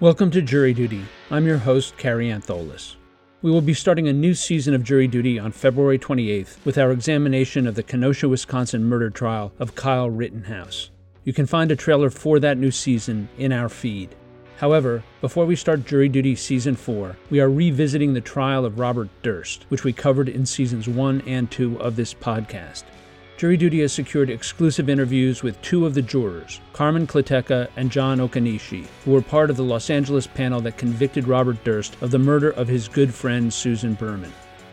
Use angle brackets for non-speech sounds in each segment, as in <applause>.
Welcome to Jury Duty. I'm your host, Carrie Antholis. We will be starting a new season of Jury Duty on February 28th with our examination of the Kenosha, Wisconsin murder trial of Kyle Rittenhouse. You can find a trailer for that new season in our feed. However, before we start Jury Duty Season 4, we are revisiting the trial of Robert Durst, which we covered in Seasons 1 and 2 of this podcast. Jury Duty has secured exclusive interviews with two of the jurors, Carmen Klitecka and John Okanishi, who were part of the Los Angeles panel that convicted Robert Durst of the murder of his good friend Susan Berman.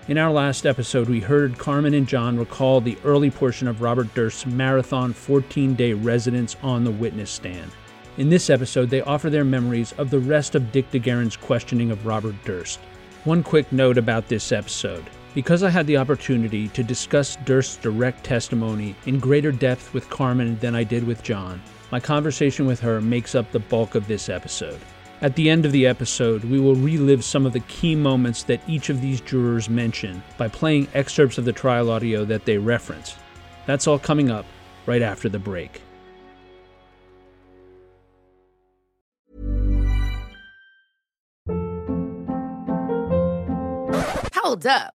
In our last episode, we heard Carmen and John recall the early portion of Robert Durst's marathon 14 day residence on the witness stand. In this episode, they offer their memories of the rest of Dick DeGuerin's questioning of Robert Durst. One quick note about this episode. Because I had the opportunity to discuss Durst's direct testimony in greater depth with Carmen than I did with John, my conversation with her makes up the bulk of this episode. At the end of the episode, we will relive some of the key moments that each of these jurors mention by playing excerpts of the trial audio that they reference. That's all coming up right after the break. Hold up.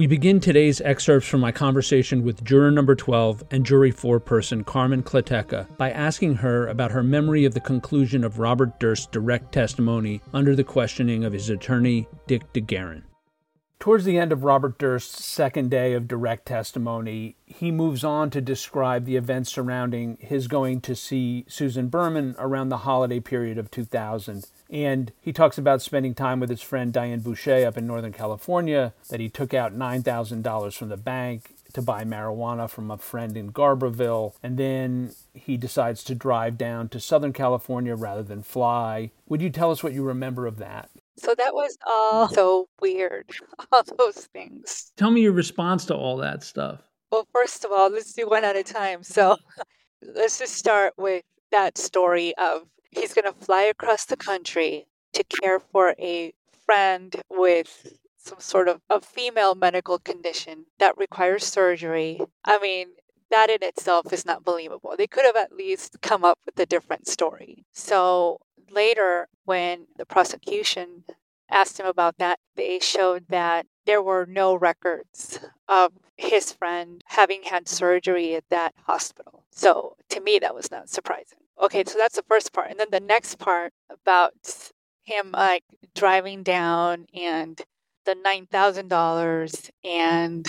We begin today's excerpts from my conversation with juror number 12 and jury foreperson Carmen Klitecka by asking her about her memory of the conclusion of Robert Durst's direct testimony under the questioning of his attorney, Dick DeGuerin. Towards the end of Robert Durst's second day of direct testimony, he moves on to describe the events surrounding his going to see Susan Berman around the holiday period of 2000. And he talks about spending time with his friend Diane Boucher up in Northern California, that he took out $9,000 from the bank to buy marijuana from a friend in Garberville, and then he decides to drive down to Southern California rather than fly. Would you tell us what you remember of that? So that was all so weird, <laughs> all those things. Tell me your response to all that stuff. Well, first of all, let's do one at a time. So <laughs> let's just start with that story of he's going to fly across the country to care for a friend with some sort of a female medical condition that requires surgery. I mean, that in itself is not believable. They could have at least come up with a different story. So later, when the prosecution asked him about that, they showed that there were no records of his friend having had surgery at that hospital. So to me, that was not surprising. Okay, so that's the first part. And then the next part about him like driving down and the $9,000 and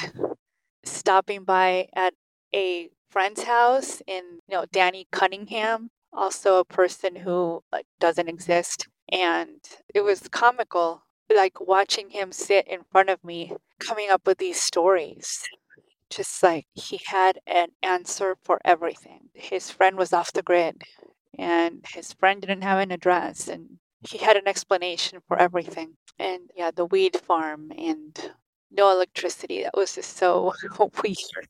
stopping by at a friend's house in, you know, Danny Cunningham also a person who like doesn't exist and it was comical like watching him sit in front of me coming up with these stories just like he had an answer for everything. His friend was off the grid and his friend didn't have an address and he had an explanation for everything. And yeah the weed farm and no electricity that was just so <laughs> weird.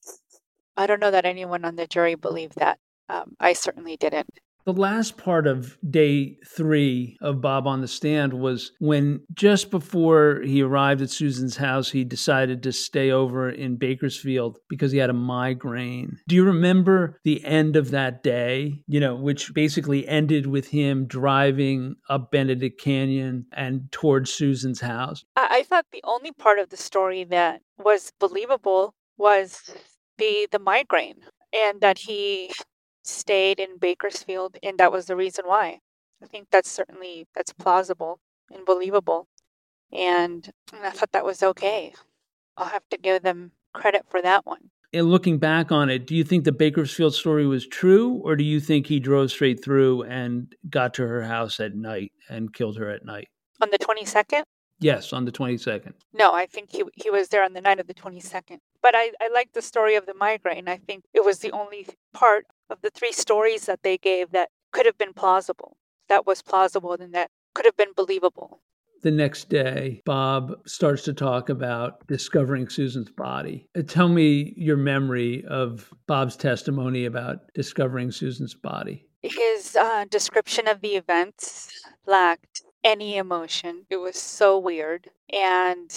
I don't know that anyone on the jury believed that. Um, i certainly didn't the last part of day three of Bob on the Stand was when just before he arrived at Susan's house, he decided to stay over in Bakersfield because he had a migraine. Do you remember the end of that day? You know, which basically ended with him driving up Benedict Canyon and towards Susan's house. I, thought the only part of the story that was believable was the the migraine and that he stayed in Bakersfield, and that was the reason why. I think that's certainly that's plausible and believable, and I thought that was okay. I'll have to give them credit for that one. And looking back on it, do you think the Bakersfield story was true, or do you think he drove straight through and got to her house at night and killed her at night? On the 22nd? Yes, on the 22nd. No, I think he, he was there on the night of the 22nd. But I, I like the story of the migraine. I think it was the only part of the three stories that they gave that could have been plausible. That was plausible, and that could have been believable. The next day, Bob starts to talk about discovering Susan's body. Uh, tell me your memory of Bob's testimony about discovering Susan's body. His uh, description of the events lacked any emotion. It was so weird. And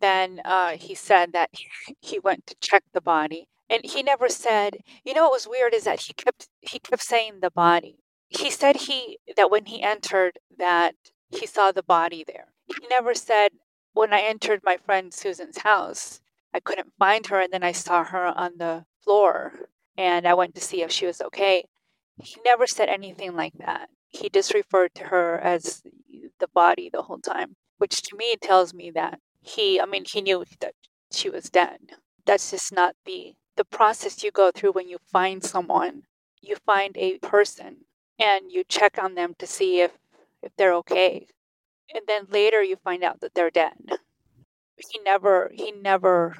then uh, he said that <laughs> he went to check the body, and he never said. You know what was weird is that he kept he kept saying the body. He said he that when he entered that he saw the body there. He never said when I entered my friend Susan's house, I couldn't find her, and then I saw her on the floor, and I went to see if she was okay. He never said anything like that. He just referred to her as the body the whole time, which to me tells me that he, I mean, he knew that she was dead. That's just not the the process you go through when you find someone. You find a person and you check on them to see if if they're okay. And then later you find out that they're dead. He never he never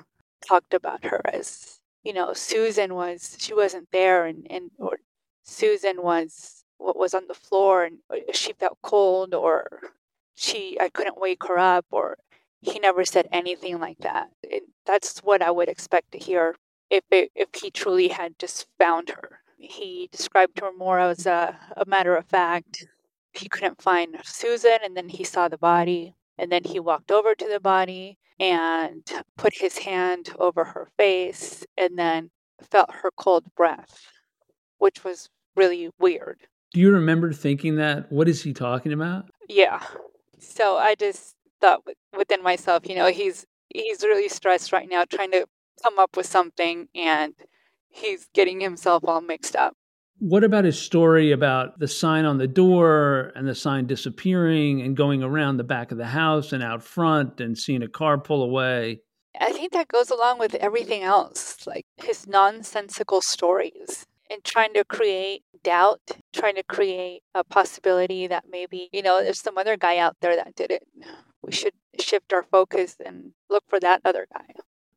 talked about her as, you know, Susan was she wasn't there and and or Susan was what was on the floor and uh, she felt cold or she I couldn't wake her up or he never said anything like that. It, that's what I would expect to hear if it, if he truly had just found her. He described her more as a, a matter of fact. He couldn't find Susan, and then he saw the body, and then he walked over to the body and put his hand over her face, and then felt her cold breath, which was really weird. Do you remember thinking that? What is he talking about? Yeah. So I just thought within myself, you know, he's he's really stressed right now trying to come up with something and he's getting himself all mixed up. What about his story about the sign on the door and the sign disappearing and going around the back of the house and out front and seeing a car pull away? I think that goes along with everything else, like his nonsensical stories and trying to create doubt, trying to create a possibility that maybe, you know, there's some other guy out there that did it we should shift our focus and look for that other guy.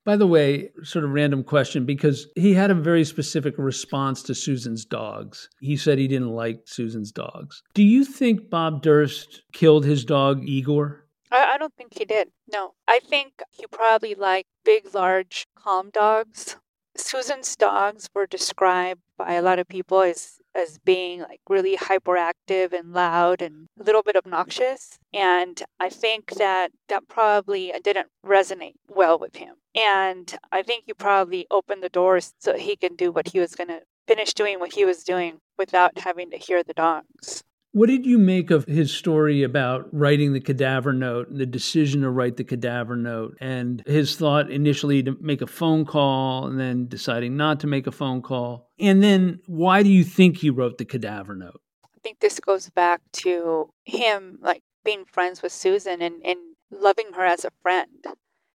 By the way, sort of random question because he had a very specific response to Susan's dogs. He said he didn't like Susan's dogs. Do you think Bob Durst killed his dog Igor? I, I don't think he did. No. I think he probably liked big, large, calm dogs. Susan's dogs were described by a lot of people as as being like really hyperactive and loud and a little bit obnoxious. And I think that that probably uh, didn't resonate well with him. And I think he probably opened the doors so he can do what he was going to finish doing what he was doing without having to hear the dogs. What did you make of his story about writing the cadaver note and the decision to write the cadaver note and his thought initially to make a phone call and then deciding not to make a phone call? And then why do you think he wrote the cadaver note? I think this goes back to him like being friends with Susan and, and loving her as a friend.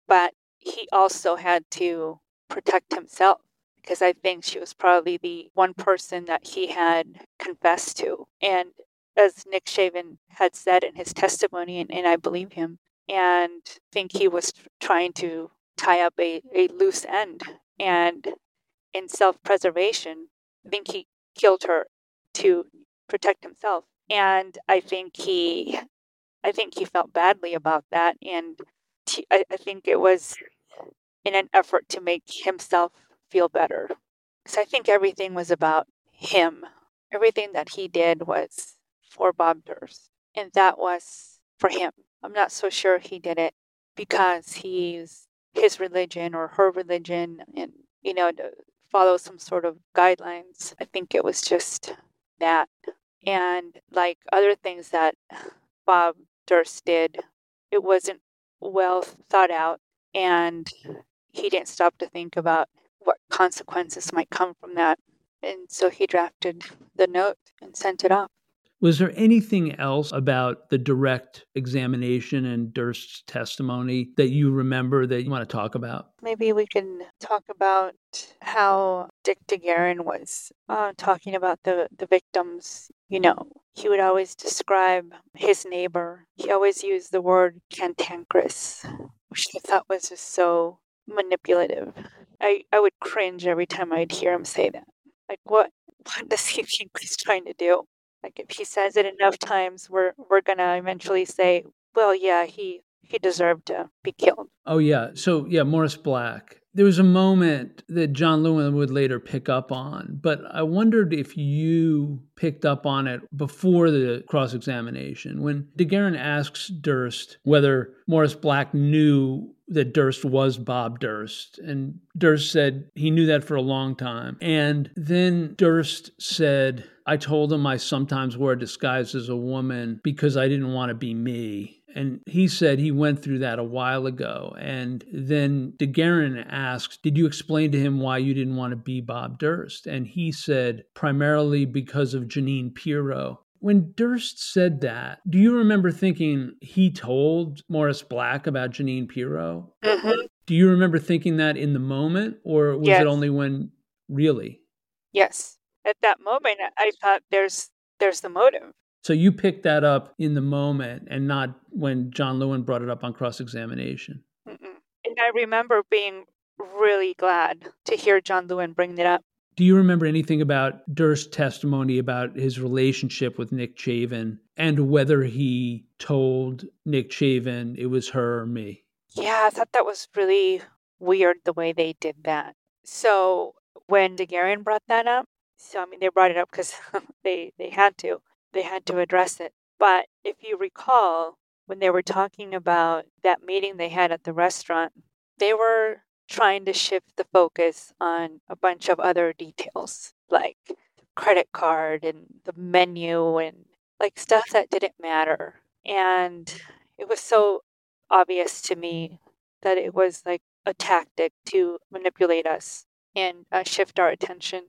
But he also had to protect himself because I think she was probably the one person that he had confessed to. And as Nick Chavin had said in his testimony, and, and I believe him, and think he was trying to tie up a, a loose end. And in self preservation, I think he killed her to protect himself. And I think he, I think he felt badly about that. And I, I think it was in an effort to make himself feel better. Because I think everything was about him. Everything that he did was for Bob Durst. And that was for him. I'm not so sure he did it because he's his religion or her religion and, you know, to follow some sort of guidelines. I think it was just that. And like other things that Bob Durst did, it wasn't well thought out and he didn't stop to think about what consequences might come from that. And so he drafted the note and sent it off. Was there anything else about the direct examination and Durst's testimony that you remember that you want to talk about? Maybe we can talk about how Dick DeGuerin was uh, talking about the, the victims. You know, he would always describe his neighbor. He always used the word cantankerous, which I thought was just so manipulative. I, I would cringe every time I'd hear him say that. Like, what, what does he think he's trying to do? Like if he says it enough times, we're we're gonna eventually say, well, yeah, he he deserved to be killed. Oh yeah. So yeah, Morris Black. There was a moment that John Lewin would later pick up on, but I wondered if you picked up on it before the cross examination. When DeGuerin asks Durst whether Morris Black knew that Durst was Bob Durst. And Durst said he knew that for a long time. And then Durst said, I told him I sometimes wore a disguise as a woman because I didn't want to be me. And he said he went through that a while ago. And then DeGuerin asked, Did you explain to him why you didn't want to be Bob Durst? And he said, primarily because of Jeanine Pirro. When Durst said that, do you remember thinking he told Morris Black about Jeanine Pirro? Mm-hmm. Do you remember thinking that in the moment, or was yes. it only when really? Yes. At that moment, I thought there's there's the motive. So you picked that up in the moment and not when John Lewin brought it up on cross examination. And I remember being really glad to hear John Lewin bring it up. Do you remember anything about Durst's testimony about his relationship with Nick Chavin and whether he told Nick Chavin it was her or me? Yeah, I thought that was really weird the way they did that. So when DeGuerin brought that up, so I mean they brought it up because <laughs> they they had to they had to address it. But if you recall, when they were talking about that meeting they had at the restaurant, they were trying to shift the focus on a bunch of other details like the credit card and the menu and like stuff that didn't matter. And it was so obvious to me that it was like a tactic to manipulate us and uh, shift our attention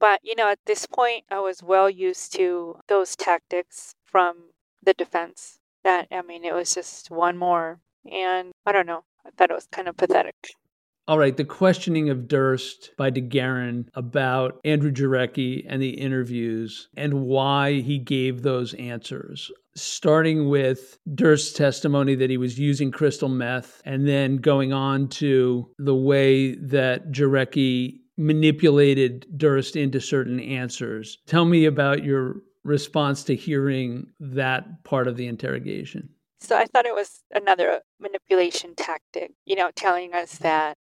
but, you know, at this point, I was well used to those tactics from the defense. That, I mean, it was just one more. And I don't know, I thought it was kind of pathetic. All right, the questioning of Durst by DeGuerin about Andrew Jarecki and the interviews and why he gave those answers. Starting with Durst's testimony that he was using crystal meth, and then going on to the way that Jarecki manipulated Durst into certain answers. Tell me about your response to hearing that part of the interrogation. So I thought it was another manipulation tactic, you know, telling us that,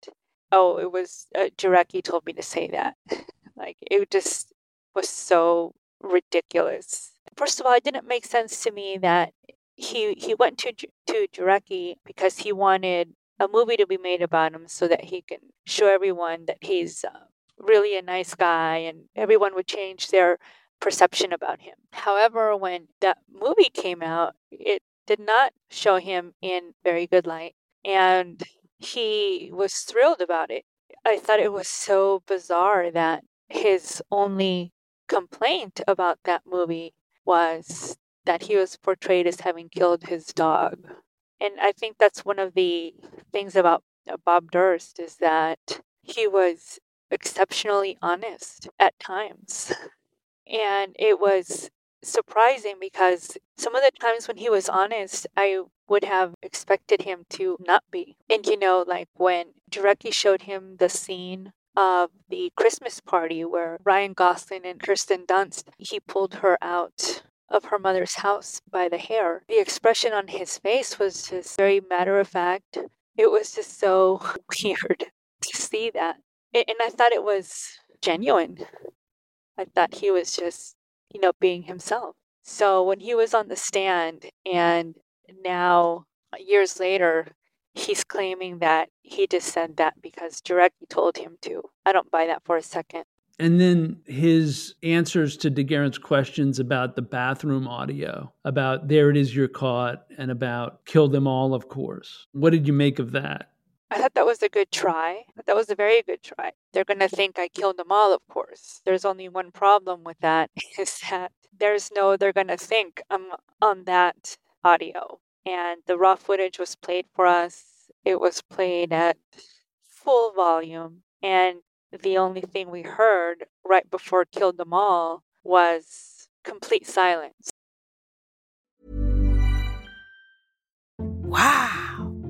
oh, it was uh, Jarecki told me to say that. <laughs> like it just was so ridiculous. First of all, it didn't make sense to me that he he went to to Jarecki because he wanted a movie to be made about him so that he can show everyone that he's uh, really a nice guy and everyone would change their perception about him. However, when that movie came out, it did not show him in very good light and he was thrilled about it. I thought it was so bizarre that his only complaint about that movie was that he was portrayed as having killed his dog. And I think that's one of the things about uh, Bob Durst is that he was exceptionally honest at times. And it was surprising because some of the times when he was honest, I would have expected him to not be. And you know, like when Jarecki showed him the scene of the Christmas party where Ryan Gosling and Kirsten Dunst, he pulled her out of her mother's house by the hair. The expression on his face was just very matter of fact. It was just so <laughs> weird to see that. And I thought it was genuine. I thought he was just, you know, being himself. So when he was on the stand and now uh, years later, he's claiming that he just said that because Jarecki told him to. I don't buy that for a second. And then his answers to DeGuerin's questions about the bathroom audio, about there it is, you're caught, and about kill them all, of course. What did you make of that? I thought that was a good try. That was a very good try. They're going to think I killed them all, of course. There's only one problem with that <laughs> is that there's no they're going to think um, on that audio. And the raw footage was played for us. It was played at full volume. And the only thing we heard right before Killed Them All was complete silence. Wow.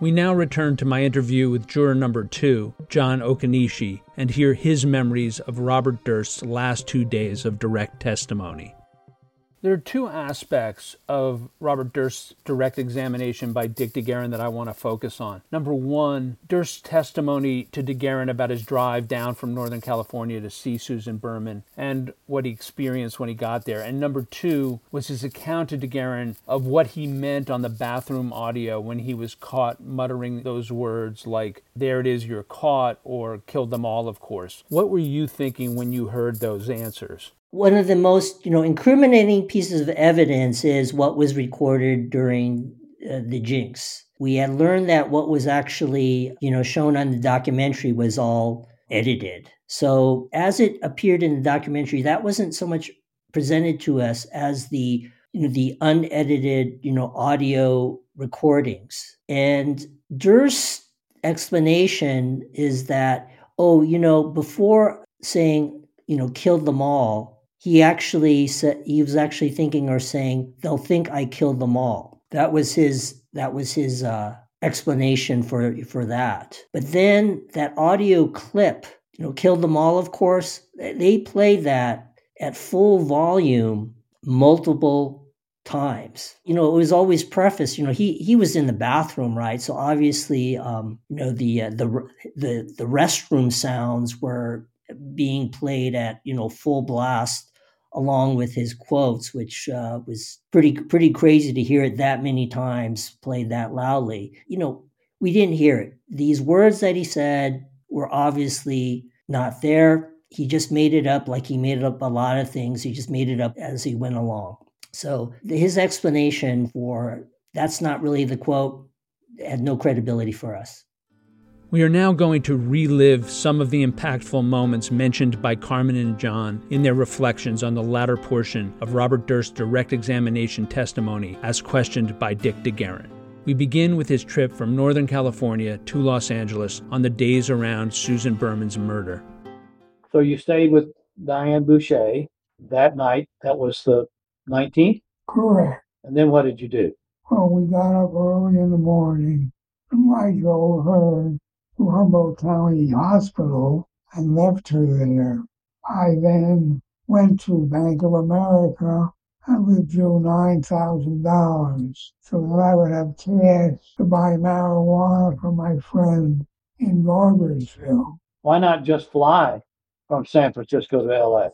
We now return to my interview with juror number two, John Okanishi, and hear his memories of Robert Durst's last two days of direct testimony. There are two aspects of Robert Durst's direct examination by Dick DeGuerin that I want to focus on. Number one, Durst's testimony to DeGuerin about his drive down from Northern California to see Susan Berman and what he experienced when he got there. And number two was his account to DeGuerin of what he meant on the bathroom audio when he was caught muttering those words like, there it is, you're caught, or killed them all, of course. What were you thinking when you heard those answers? One of the most you know incriminating pieces of evidence is what was recorded during uh, the jinx. We had learned that what was actually you know shown on the documentary was all edited. So as it appeared in the documentary that wasn't so much presented to us as the you know the unedited you know audio recordings. And durst's explanation is that oh you know before saying you know killed them all he actually said he was actually thinking or saying they'll think I killed them all. That was his that was his uh, explanation for for that. But then that audio clip, you know, killed them all. Of course, they played that at full volume multiple times. You know, it was always prefaced. You know, he he was in the bathroom, right? So obviously, um, you know, the uh, the the the restroom sounds were being played at you know full blast along with his quotes, which uh, was pretty pretty crazy to hear it that many times played that loudly. You know, we didn't hear it. These words that he said were obviously not there. He just made it up like he made up a lot of things. He just made it up as he went along. So his explanation for that's not really the quote had no credibility for us. We are now going to relive some of the impactful moments mentioned by Carmen and John in their reflections on the latter portion of Robert Durst's direct examination testimony as questioned by Dick DeGuerin. We begin with his trip from Northern California to Los Angeles on the days around Susan Berman's murder. So you stayed with Diane Boucher that night. That was the 19th? Correct. And then what did you do? Well, we got up early in the morning and I drove her to Humboldt County Hospital and left her there. I then went to Bank of America and withdrew $9,000 so that I would have cash to buy marijuana for my friend in Garberville. Why not just fly from San Francisco to LA?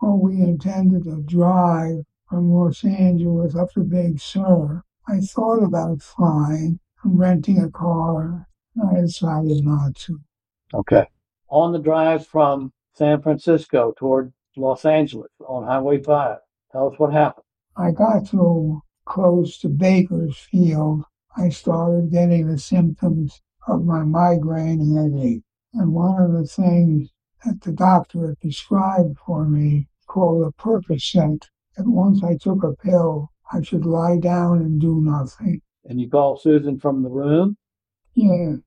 Well, we intended to drive from Los Angeles up to Big Sur. I thought about flying and renting a car I decided not to. Okay. On the drive from San Francisco toward Los Angeles on Highway 5, tell us what happened. I got to close to Bakersfield. I started getting the symptoms of my migraine headache. And one of the things that the doctor had prescribed for me called a Percocet, that once I took a pill, I should lie down and do nothing. And you called Susan from the room? Yes.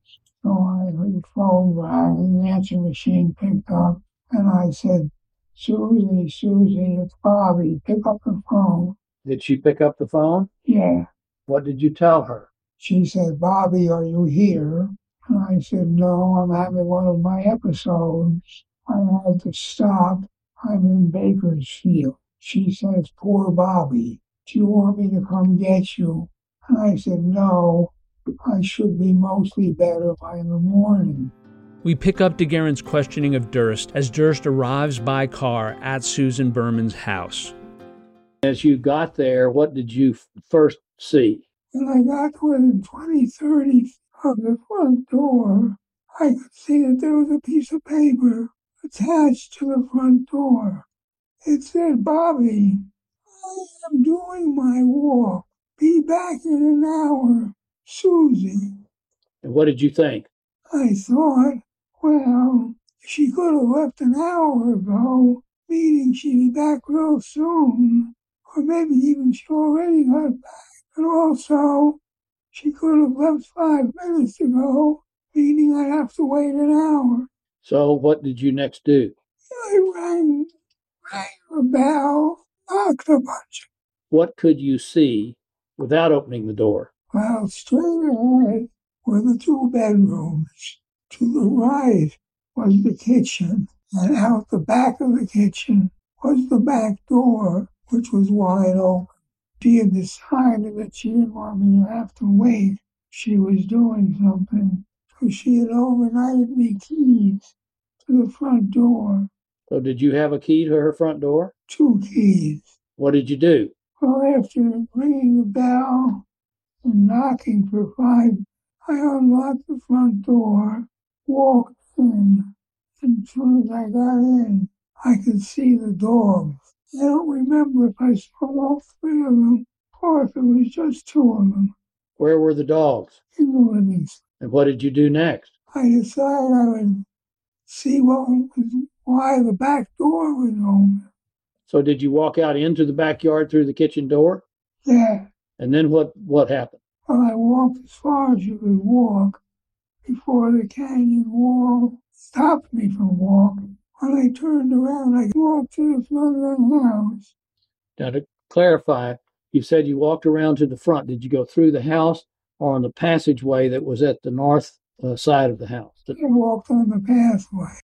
So I heard the phone and the answering machine picked up and I said, Susie, Susie, it's Bobby. Pick up the phone. Did she pick up the phone? Yeah. What did you tell her? She said, Bobby, are you here? And I said, No, I'm having one of my episodes. I had to stop. I'm in Bakersfield. She says, Poor Bobby. Do you want me to come get you? And I said, No, I should be mostly better by the morning. We pick up DeGuerin's questioning of Durst as Durst arrives by car at Susan Berman's house. As you got there, what did you first see? When I got within 20, 30 of the front door, I could see that there was a piece of paper attached to the front door. It said, Bobby, I am doing my walk. Be back in an hour, Susie. And what did you think? I thought, well, she could have left an hour ago, meaning she'd be back real soon. Or maybe even she already got back. But also, she could have left five minutes ago, meaning I'd have to wait an hour. So what did you next do? I rang, rang the bell, knocked a bunch. What could you see without opening the door? Well, straight ahead were the two bedrooms. To the right was the kitchen, and out the back of the kitchen was the back door, which was wide open. She had decided that she didn't want me to have to wait. She was doing something, so she had overnighted me keys to the front door. So did you have a key to her front door? Two keys. What did you do? Well, after ringing the bell and knocking for five, I unlocked the front door, walked in, and as soon as I got in, I could see the dogs. I don't remember if I saw all three of them or if it was just two of them Where were the dogs? in the living room. And what did you do next? I decided I would see what was, why the back door was open. So did you walk out into the backyard through the kitchen door? Yeah, And then what what happened? well, I walked as far as you could walk before the canyon wall stopped me from walking. When I turned around, I walked to the front of the house. Now to clarify, you said you walked around to the front. Did you go through the house or on the passageway that was at the north uh, side of the house? I walked on the pathway.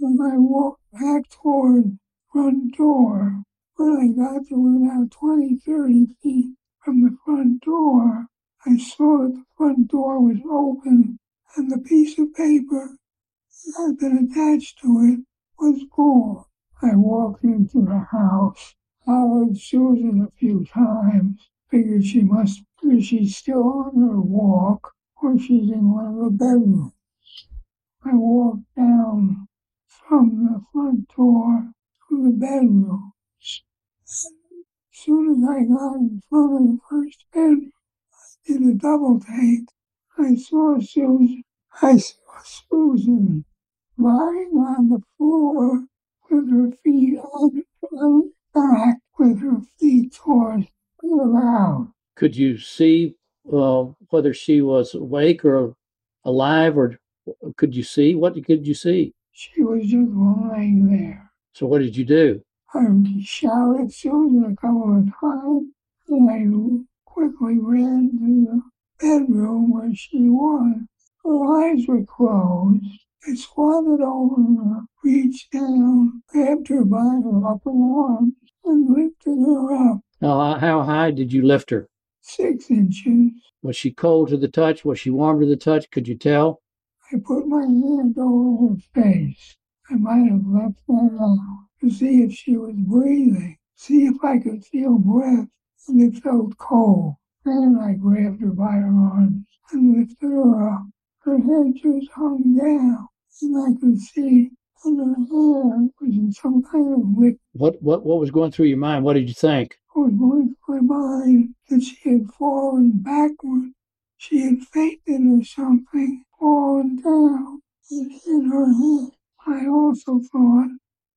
And I walked back toward the front door. When I got to about 20, 30 feet from the front door, I saw that the front door was open and the piece of paper that had been attached to it was gone. I walked into the house, followed Susan a few times, figured she must, be she's still on her walk or she's in one of the bedrooms. I walked down from the front door to the bedroom. As soon as I got in front of the first bedroom, I did a double take. I saw Susan. I saw Susan lying on the floor with her feet on her back, with her feet towards the ground. Could you see uh, whether she was awake or alive, or could you see? What could you see? She was just lying there. So what did you do? I shouted Susan a couple of times, and I quickly ran to the bedroom where she was. Her eyes were closed. I squatted over her, reached down, grabbed her by her upper arm, and lifted her up Now, how high did you lift her? six inches. Was she cold to the touch? Was she warm to the touch? Could you tell? I put my hand over her face. I might have left that out to see if she was breathing, see if I could feel breath, and it felt cold. Then I grabbed her by her arms and lifted her up. Her head just hung down, and I could see that her hair was in some kind of liquid. What what what was going through your mind? What did you think? What was going through my mind that she had fallen backward. She had fainted or something, fallen down, and hit her head. I also thought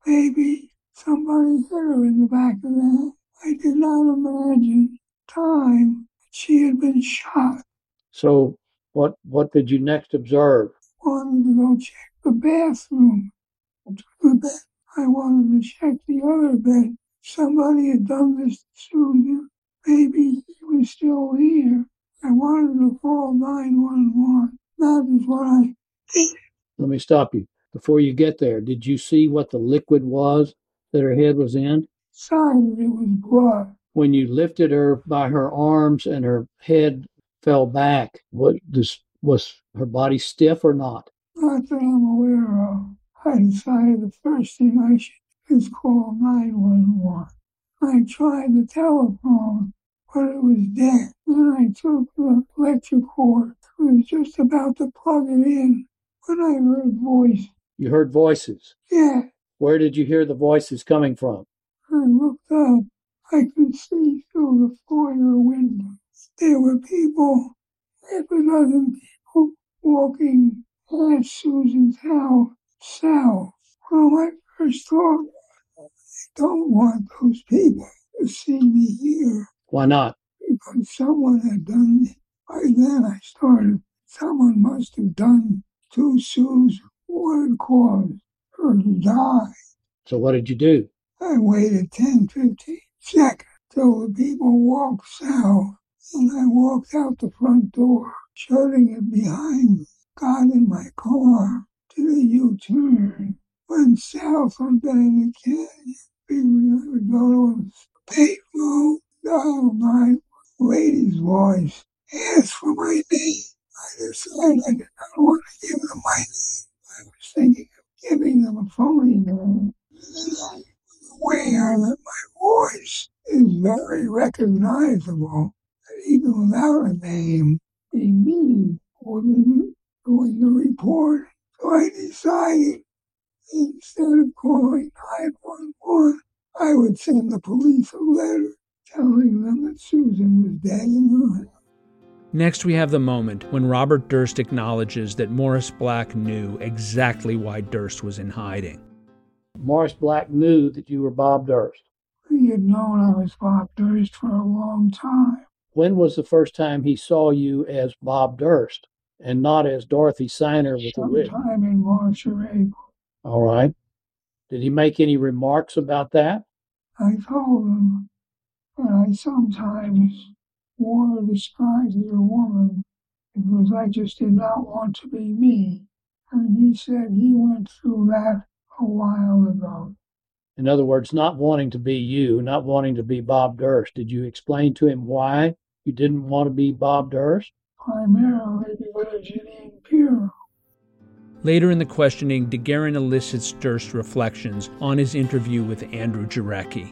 maybe somebody hit her in the back of the head. I did not imagine time that she had been shot. So what what did you next observe? I Wanted to go check the bathroom. The bed. I wanted to check the other bed. Somebody had done this to Susan. Maybe he was still here. I wanted to call 911. That is what I did. Let me stop you. Before you get there, did you see what the liquid was that her head was in? Decided it was blood. When you lifted her by her arms and her head fell back, what this was her body stiff or not? Not that I'm aware of. I decided the first thing I should do is call 911. I tried the telephone, but it was dead. Then I took the electric cord. I was just about to plug it in when I heard voice. You heard voices. Yeah, Where did you hear the voices coming from? I looked up. I could see through the foyer windows. There were people, half a dozen people, walking past Susan's house south. Well, my first thought was, I don't want those people to see me here. Why not? Because someone had done it. By then I started, someone must have done to Susan what had caused her to die. So what did you do? I waited 10, 15 seconds till the people walked south, and I walked out the front door, shutting it behind me, got in my car, did a U-turn, went south on Benedict Canyon, figuring I would go to a payphone, dial 9, lady's voice, asked for my name. I decided I did not want to give them my name. I was thinking of giving them a phony name. Aware that my voice is very recognizable, that even without a name, be me or me doing the report. So I decided instead of calling 911, I would send the police a letter telling them that Susan was dead in her house. Next, we have the moment when Robert Durst acknowledges that Morris Black knew exactly why Durst was in hiding. Morris Black knew that you were Bob Durst. He had known I was Bob Durst for a long time. When was the first time he saw you as Bob Durst and not as Dorothy Ciner with a wig? Sometime in March or April. All right. Did he make any remarks about that? I told him that I sometimes wore a disguise as a woman because I just did not want to be me. And he said he went through that a while ago. In other words, not wanting to be you, not wanting to be Bob Durst. Did you explain to him why you didn't want to be Bob Durst? Primarily because of Jeanine Pirro. Later in the questioning, DeGuerin elicits Durst's reflections on his interview with Andrew Jarecki.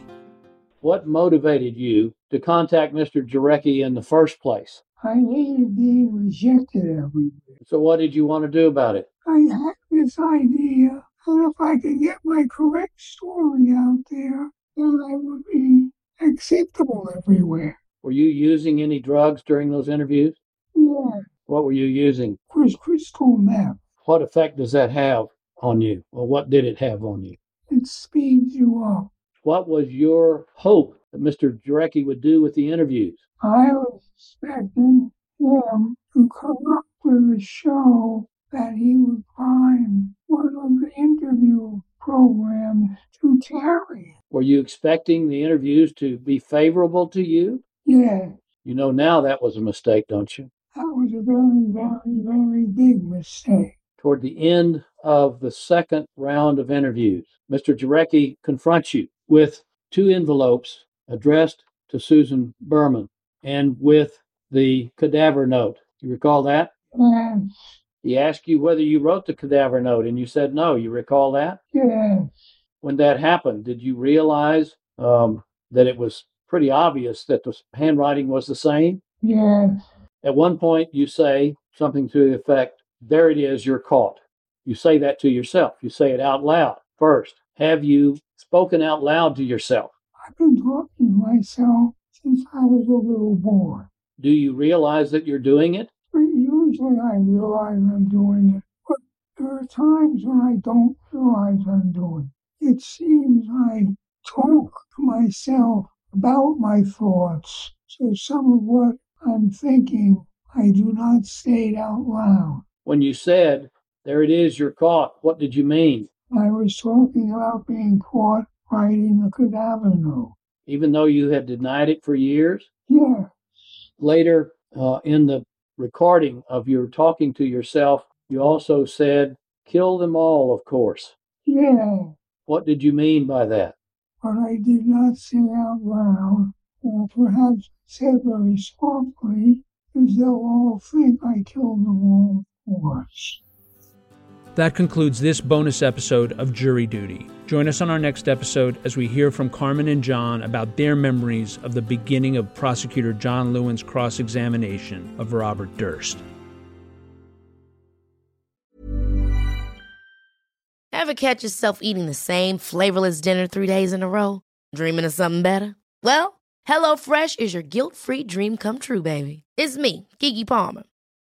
What motivated you to contact Mr. Jarecki in the first place? I hated being rejected everywhere. So, what did you want to do about it? I had this idea that if I could get my correct story out there, then I would be acceptable everywhere. Were you using any drugs during those interviews? Yeah, What were you using? was crystal meth. What effect does that have on you? Or what did it have on you? It speeds you up. What was your hope that Mr. Jarecki would do with the interviews? I was expecting him to come up with a show that he would find one of the interview programs to carry. Were you expecting the interviews to be favorable to you? Yeah, You know now that was a mistake, don't you? that was a very, very, very big mistake. Toward the end of the second round of interviews, Mr. Jarecki confronts you with two envelopes addressed to Susan Berman and with the cadaver note. You recall that? Yes, He asked you whether you wrote the cadaver note, and you said no. You recall that? yes, When that happened, did you realize um, that it was pretty obvious that the handwriting was the same? yes, At one point, you say something to the effect, There it is, you're caught. You say that to yourself. You say it out loud first. Have you spoken out loud to yourself? I've been talking to myself since I was a little boy. Do you realize that you're doing it? Usually I realize I'm doing it, but there are times when I don't realize I'm doing it. It seems I talk to myself about my thoughts, so some of what I'm thinking I do not state out loud. When you said, There it is, you're caught, what did you mean? I was talking about being caught writing the cadaver note. Even though you had denied it for years? Yeah, Later uh, in the recording of your talking to yourself, you also said, Kill them all, of course. yeah, What did you mean by that? but I did not say out loud, or perhaps said very softly, as they'll all think I killed them all, of course. That concludes this bonus episode of Jury Duty. Join us on our next episode as we hear from Carmen and John about their memories of the beginning of prosecutor John Lewin's cross examination of Robert Durst. Ever catch yourself eating the same flavorless dinner three days in a row? Dreaming of something better? Well, HelloFresh is your guilt-free dream come true, baby. It's me, Keke Palmer.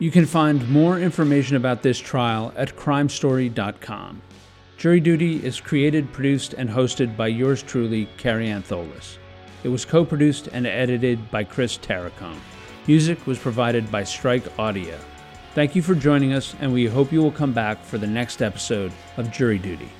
You can find more information about this trial at crimestory.com. Jury Duty is created, produced, and hosted by yours truly, Kary Antholis. It was co produced and edited by Chris Terracone. Music was provided by Strike Audio. Thank you for joining us, and we hope you will come back for the next episode of Jury Duty.